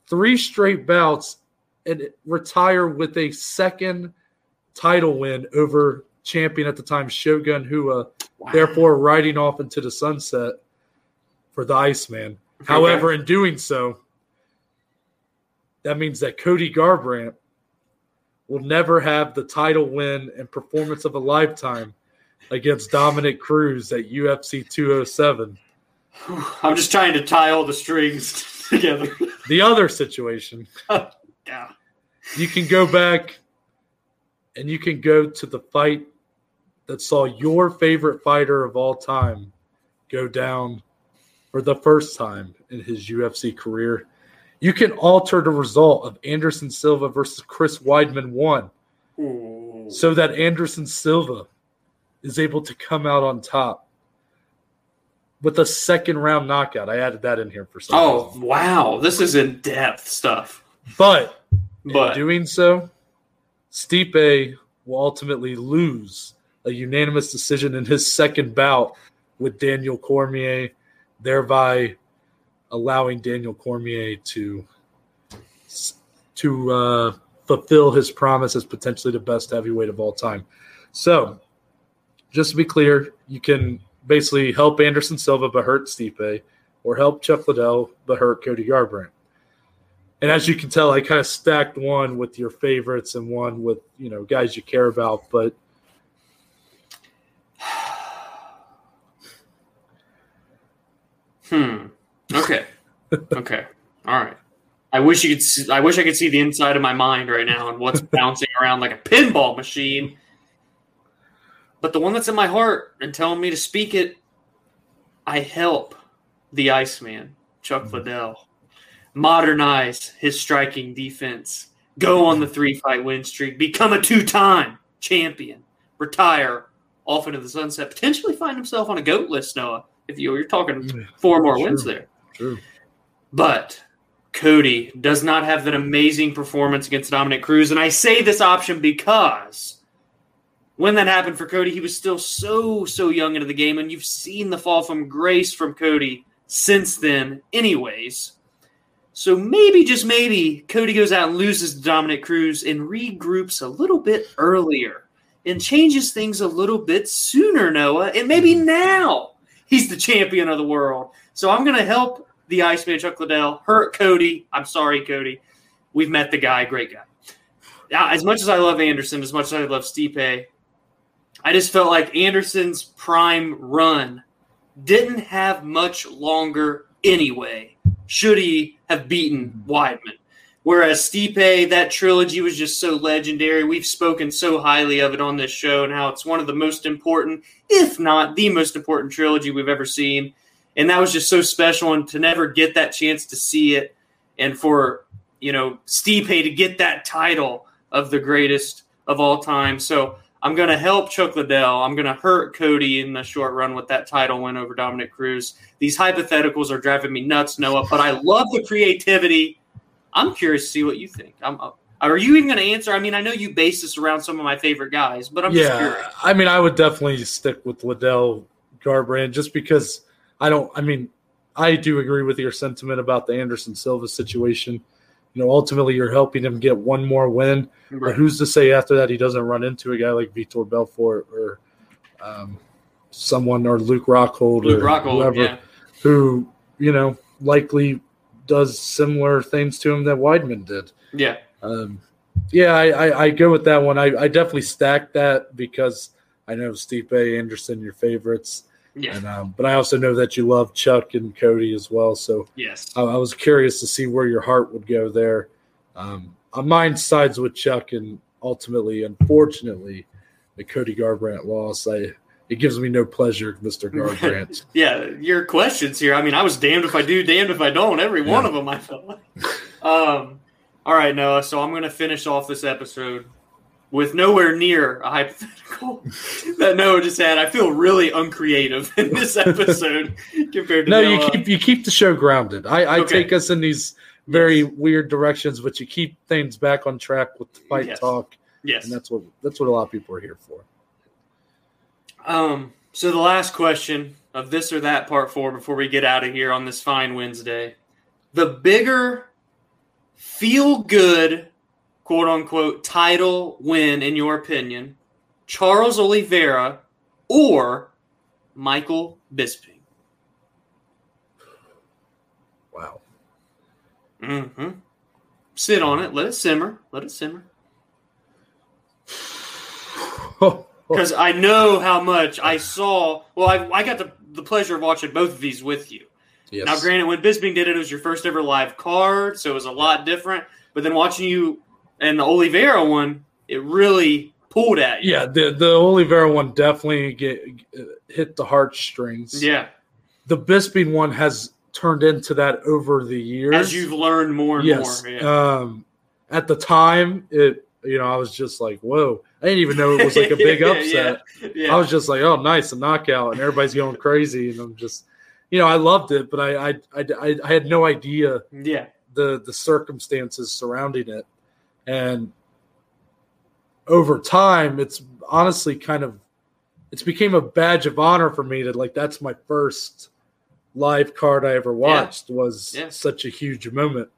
three straight bouts and retire with a second title win over champion at the time Shogun Rua Wow. therefore riding off into the sunset for the Iceman. However, in doing so, that means that Cody Garbrandt will never have the title win and performance of a lifetime against Dominick Cruz at UFC 207. I'm just trying to tie all the strings together. The other situation, oh, yeah. you can go back and you can go to the fight that saw your favorite fighter of all time go down for the first time in his UFC career. You can alter the result of Anderson Silva versus Chris Weidman 1 Ooh. so that Anderson Silva is able to come out on top with a second round knockout. I added that in here for some Oh reason. wow, this is in depth stuff. But in But doing so, Stipe will ultimately lose a unanimous decision in his second bout with Daniel Cormier, thereby allowing Daniel Cormier to to uh, fulfill his promise as potentially the best heavyweight of all time. So, just to be clear, you can basically help Anderson Silva but hurt Stipe, or help Chuck Liddell but hurt Cody Garbrandt. And as you can tell, I kind of stacked one with your favorites and one with you know guys you care about, but. Hmm. Okay. okay. All right. I wish you could. See, I wish I could see the inside of my mind right now and what's bouncing around like a pinball machine. But the one that's in my heart and telling me to speak it, I help the Iceman, Chuck mm-hmm. Liddell, modernize his striking defense, go on the three fight win streak, become a two time champion, retire off into the sunset, potentially find himself on a goat list, Noah. If you, you're talking mm, four more wins there. True. But Cody does not have that amazing performance against Dominick Cruz. And I say this option because when that happened for Cody, he was still so, so young into the game. And you've seen the fall from grace from Cody since then, anyways. So maybe, just maybe, Cody goes out and loses to Dominick Cruz and regroups a little bit earlier and changes things a little bit sooner, Noah. And maybe mm-hmm. now he's the champion of the world. So I'm going to help the Iceman, Chuck Liddell, hurt Cody. I'm sorry, Cody. We've met the guy, great guy. Now, as much as I love Anderson, as much as I love Stipe, I just felt like Anderson's prime run didn't have much longer anyway. Should he have beaten Weidman? Whereas Stipe, that trilogy was just so legendary. We've spoken so highly of it on this show and how it's one of the most important, if not the most important trilogy we've ever seen and that was just so special. And to never get that chance to see it, and for you know Stipe to get that title of the greatest of all time. So I'm going to help Chuck Liddell. I'm going to hurt Cody in the short run with that title win over Dominick Cruz. These hypotheticals are driving me nuts, Noah, but I love the creativity. I'm curious to see what you think. I'm, uh, are you even going to answer? I mean, I know you base this around some of my favorite guys, but I'm yeah, just curious. I mean, I would definitely stick with Liddell Garbrandt just because I don't. I mean, I do agree with your sentiment about the Anderson Silva situation. You know, ultimately, you're helping him get one more win. Right. But who's to say after that he doesn't run into a guy like Vitor Belfort or um, someone or Luke Rockhold Luke or Rockhold, whoever yeah. who you know likely does similar things to him that Weidman did. Yeah. Um, yeah, I, I, I, go with that one. I, I definitely stacked that because I know Stipe Anderson, your favorites. Yeah. And, um, but I also know that you love Chuck and Cody as well. So yes, I, I was curious to see where your heart would go there. Um, mine sides with Chuck, and ultimately, unfortunately, the Cody Garbrandt loss. I it gives me no pleasure, Mister grant yeah, your questions here. I mean, I was damned if I do, damned if I don't. Every yeah. one of them, I felt like. um, all right, Noah. So I'm going to finish off this episode with nowhere near a hypothetical that Noah just had. I feel really uncreative in this episode compared to no. Noah. You keep you keep the show grounded. I, I okay. take us in these very yes. weird directions, but you keep things back on track with the fight yes. talk. Yes, and that's what that's what a lot of people are here for. Um. So the last question of this or that part four before we get out of here on this fine Wednesday, the bigger feel good quote unquote title win, in your opinion, Charles Oliveira or Michael Bisping? Wow. Mm-hmm. Sit on it. Let it simmer. Let it simmer. Because I know how much I saw. Well, I, I got the, the pleasure of watching both of these with you. Yes. Now, granted, when Bisping did it, it was your first ever live card, so it was a lot different. But then watching you and the Oliveira one, it really pulled at you. Yeah, the the Oliveira one definitely get, hit the heartstrings. Yeah, the Bisping one has turned into that over the years as you've learned more and yes. more. Yeah. Um, at the time, it you know I was just like, whoa. I didn't even know it was like a big upset. yeah. Yeah. I was just like, oh, nice, a knockout, and everybody's going crazy, and I'm just, you know, I loved it, but I, I, I, I had no idea, yeah, the the circumstances surrounding it. And over time, it's honestly kind of it's became a badge of honor for me that like that's my first live card I ever watched yeah. was such a huge moment.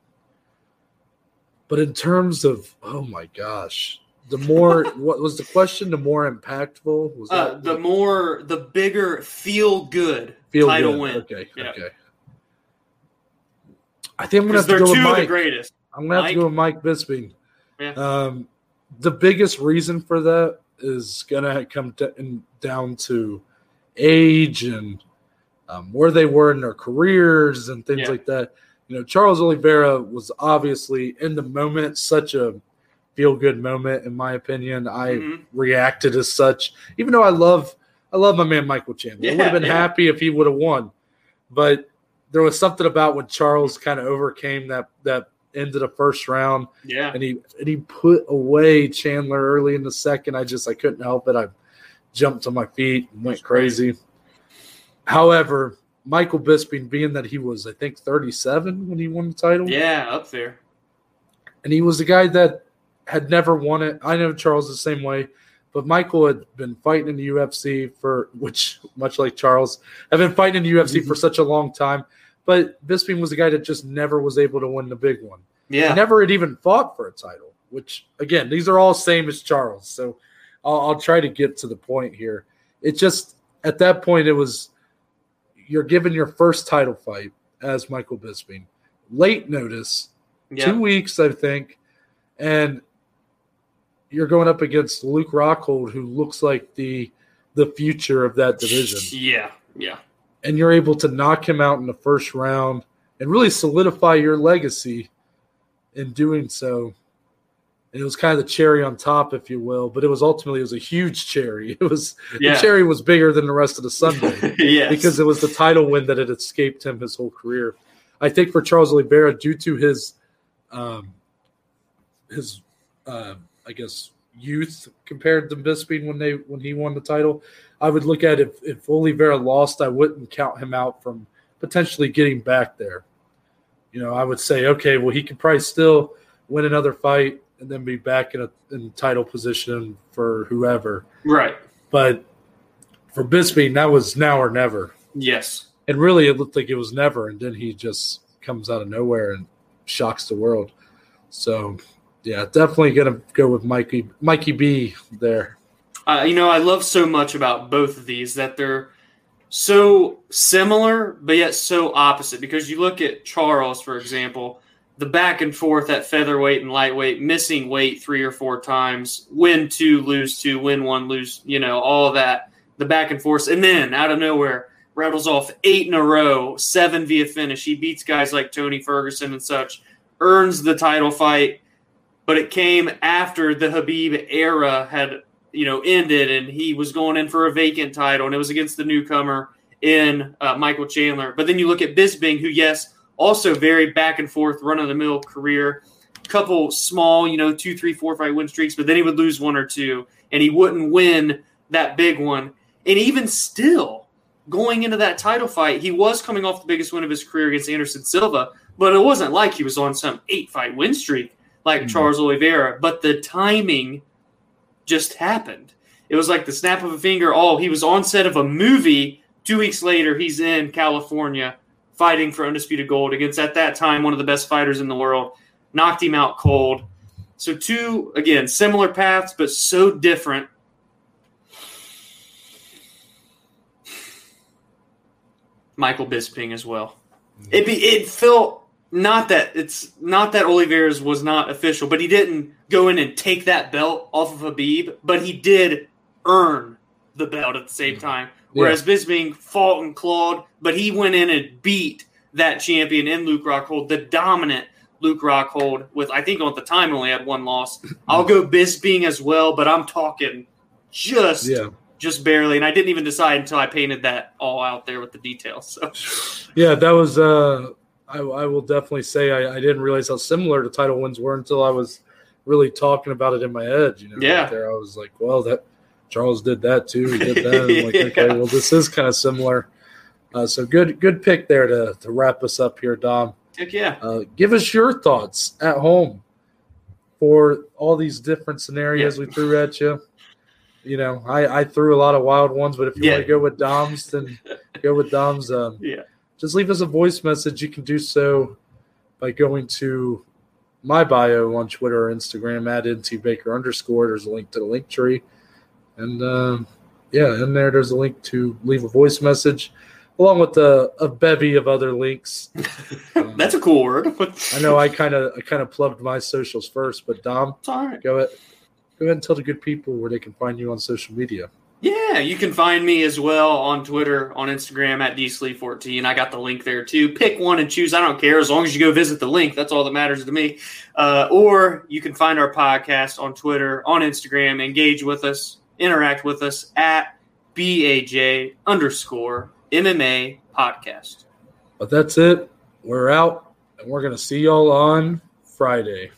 But in terms of oh my gosh, the more what was the question? The more impactful was uh, the more the bigger feel good feel title good. win. Okay, yeah. okay. I think I'm gonna have to go with Mike. greatest. I'm gonna have Mike? to go with Mike Bisping. Yeah. Um, the biggest reason for that is gonna come d- down to age and um, where they were in their careers and things yeah. like that. You know, Charles Oliveira was obviously in the moment such a feel good moment, in my opinion. I mm-hmm. reacted as such, even though I love I love my man Michael Chandler. Yeah, I would have been yeah. happy if he would have won, but there was something about when Charles kind of overcame that that end of the first round. Yeah, and he and he put away Chandler early in the second. I just I couldn't help it. I jumped to my feet and went crazy. However, Michael Bisping, being that he was, I think, 37 when he won the title. Yeah, up there. And he was the guy that had never won it. I know Charles the same way, but Michael had been fighting in the UFC for, which, much like Charles, have been fighting in the UFC for mm-hmm. such a long time. But Bisping was the guy that just never was able to win the big one. Yeah. He never had even fought for a title, which, again, these are all same as Charles. So I'll, I'll try to get to the point here. It just, at that point, it was you're given your first title fight as Michael Bisping. Late notice, two weeks, I think, and you're going up against Luke Rockhold, who looks like the the future of that division. Yeah, yeah. And you're able to knock him out in the first round and really solidify your legacy in doing so and it was kind of the cherry on top, if you will. But it was ultimately it was a huge cherry. It was yeah. the cherry was bigger than the rest of the Sunday, yes. because it was the title win that had escaped him his whole career. I think for Charles Oliveira, due to his, um, his, uh, I guess youth compared to Bisping when they when he won the title, I would look at if if Oliveira lost, I wouldn't count him out from potentially getting back there. You know, I would say, okay, well, he could probably still win another fight and then be back in a in title position for whoever. Right. But for Bisping, that was now or never. Yes. And really, it looked like it was never, and then he just comes out of nowhere and shocks the world. So, yeah, definitely gonna go with Mikey Mikey B there. Uh, you know, I love so much about both of these that they're so similar, but yet so opposite. Because you look at Charles, for example the back and forth at featherweight and lightweight, missing weight three or four times, win two, lose two, win one, lose, you know, all that, the back and forth. And then out of nowhere, rattles off eight in a row, seven via finish. He beats guys like Tony Ferguson and such, earns the title fight, but it came after the Khabib era had, you know, ended and he was going in for a vacant title and it was against the newcomer in uh, Michael Chandler. But then you look at Bisping, who, yes, also, very back and forth, run of the mill career. Couple small, you know, two, three, four fight win streaks, but then he would lose one or two, and he wouldn't win that big one. And even still, going into that title fight, he was coming off the biggest win of his career against Anderson Silva, but it wasn't like he was on some eight fight win streak like mm-hmm. Charles Oliveira. But the timing just happened. It was like the snap of a finger. Oh, he was on set of a movie. Two weeks later, he's in California fighting for undisputed gold against at that time one of the best fighters in the world, knocked him out cold. So two again similar paths but so different. Michael Bisping as well. It be, it felt not that it's not that Oliveira's was not official, but he didn't go in and take that belt off of Khabib, but he did earn the belt at the same mm-hmm. time. Whereas yeah. Bisping fought and clawed, but he went in and beat that champion in Luke Rockhold, the dominant Luke Rockhold, with I think at the time only had one loss. I'll go Bisping as well, but I'm talking just yeah. just barely, and I didn't even decide until I painted that all out there with the details. So yeah, that was. uh I, I will definitely say I, I didn't realize how similar the title wins were until I was really talking about it in my head. You know, yeah. Right there I was like, well, that Charles did that too. He did that. I'm like, okay, well, this is kind of similar. Uh, so good, good pick there to, to wrap us up here, Dom. Heck yeah. Uh, give us your thoughts at home for all these different scenarios yeah. we threw at you. you know, I, I threw a lot of wild ones, but if you Yeah. want to go with Dom's, then go with Dom's. Um, Yeah. Just leave us a voice message. You can do so by going to my bio on Twitter or Instagram at ntbaker underscore. There's a link to the link tree. And um, yeah, in there, there's a link to leave a voice message along with a, a bevy of other links. Um, That's a cool word. I know I kind of I kind of plugged my socials first, but Dom, right. go ahead, go ahead and tell the good people where they can find you on social media. Yeah, you can find me as well on Twitter, on Instagram at dslee14. I got the link there too. Pick one and choose. I don't care as long as you go visit the link. That's all that matters to me. Uh, or you can find our podcast on Twitter, on Instagram. Engage with us, interact with us at baj underscore MMA podcast. But that's it. We're out, and we're gonna see y'all on Friday.